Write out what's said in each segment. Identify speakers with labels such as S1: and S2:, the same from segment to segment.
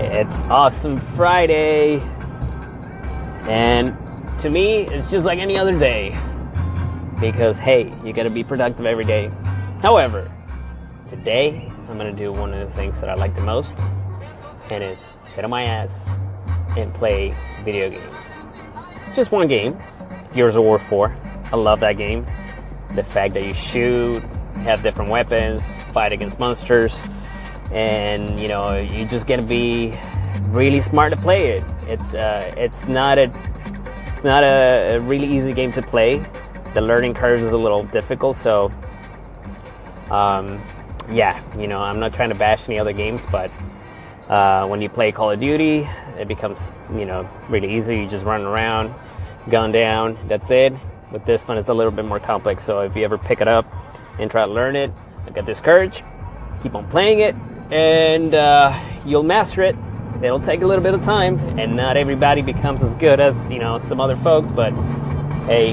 S1: It's Awesome Friday. And to me, it's just like any other day. Because, hey, you gotta be productive every day. However, today I'm gonna do one of the things that I like the most, and it's sit on my ass and play video games. Just one game, Gears of War 4. I love that game. The fact that you shoot, have different weapons, fight against monsters, and you know you're just gotta be really smart to play it. It's uh, it's not a it's not a, really easy game to play. The learning curve is a little difficult, so um, yeah, you know I'm not trying to bash any other games, but uh, when you play Call of Duty, it becomes you know really easy. You just run around, gun down, that's it. With this one, it's a little bit more complex. So if you ever pick it up and try to learn it, get discouraged. Keep on playing it, and uh, you'll master it. It'll take a little bit of time, and not everybody becomes as good as you know some other folks. But hey,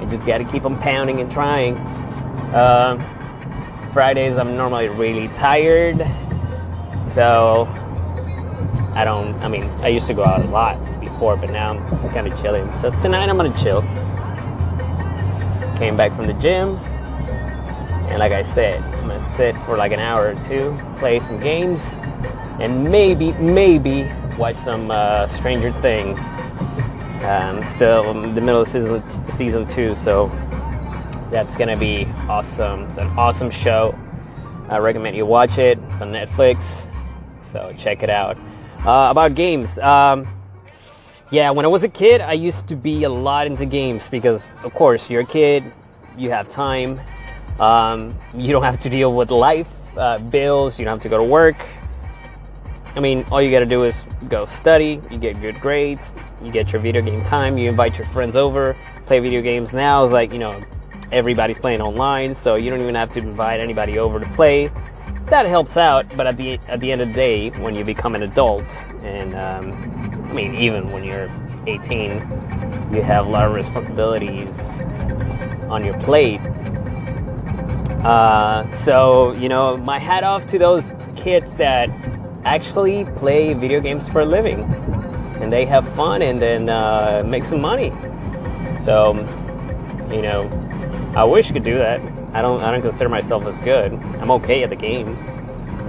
S1: you just got to keep on pounding and trying. Uh, Fridays, I'm normally really tired, so I don't. I mean, I used to go out a lot before, but now I'm just kind of chilling. So tonight, I'm gonna chill. Came back from the gym, and like I said, sit for like an hour or two, play some games, and maybe, maybe watch some uh, Stranger Things. Um, still in the middle of season, season two, so that's gonna be awesome. It's an awesome show. I recommend you watch it. It's on Netflix, so check it out. Uh, about games, um, yeah, when I was a kid, I used to be a lot into games because, of course, you're a kid, you have time, um, you don't have to deal with life, uh, bills, you don't have to go to work. I mean, all you gotta do is go study, you get good grades, you get your video game time, you invite your friends over, play video games. Now it's like, you know, everybody's playing online, so you don't even have to invite anybody over to play. That helps out, but at the at the end of the day, when you become an adult, and um, I mean, even when you're 18, you have a lot of responsibilities on your plate uh, so, you know, my hat off to those kids that actually play video games for a living and they have fun and then uh, make some money. So, you know, I wish I could do that. I don't. I don't consider myself as good. I'm okay at the game,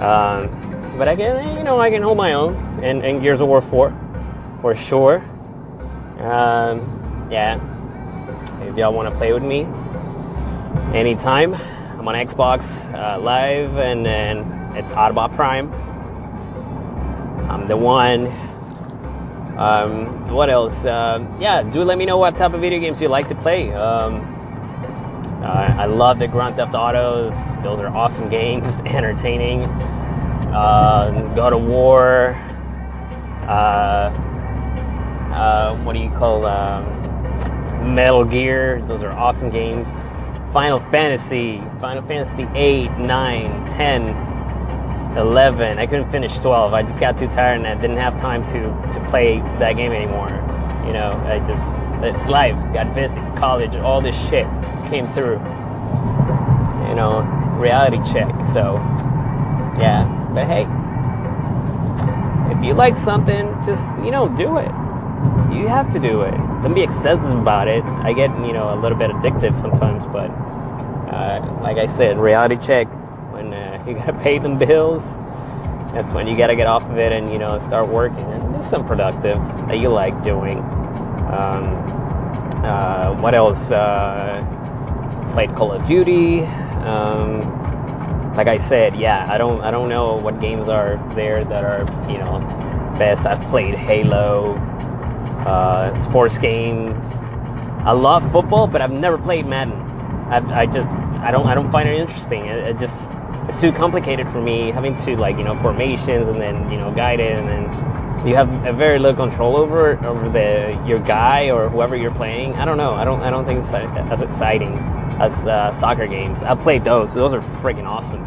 S1: um, but I can. You know, I can hold my own. And, and Gears of War 4, for sure. Um, yeah. If y'all want to play with me, anytime. I'm on Xbox uh, Live, and then it's Autobot Prime. I'm the one. Um, what else? Uh, yeah, do let me know what type of video games you like to play. Um, uh, I love the Grand Theft Autos. Those are awesome games, entertaining. Uh, God of War. Uh, what do you call um, Metal Gear? Those are awesome games. Final Fantasy, Final Fantasy 8, 9, 10, 11. I couldn't finish 12. I just got too tired and I didn't have time to, to play that game anymore. You know, I just, it's life. Got busy, college, all this shit came through. You know, reality check. So, yeah. But hey, if you like something, just, you know, do it. You have to do it. Don't be excessive about it. I get, you know, a little bit addictive sometimes, but uh, like I said, reality check. When uh, you gotta pay them bills, that's when you gotta get off of it and you know start working and do some productive that you like doing. Um, uh, what else? Uh, played Call of Duty. Um, like I said, yeah, I don't I don't know what games are there that are you know best. I've played Halo, uh, sports games. I love football, but I've never played Madden. I, I just I don't I don't find it interesting. It, it, just it's too complicated for me having to like you know formations and then you know guide it and then you have a very little control over over the your guy or whoever you're playing. I don't know. I don't I don't think it's as exciting as uh, soccer games. I've played those. Those are freaking awesome.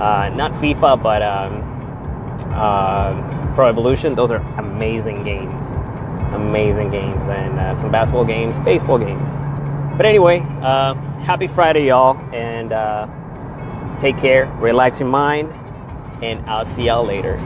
S1: Uh, not FIFA, but um, uh, Pro Evolution. Those are amazing games. Amazing games and uh, some basketball games, baseball games. But anyway, uh, happy Friday, y'all, and uh, take care, relax your mind, and I'll see y'all later.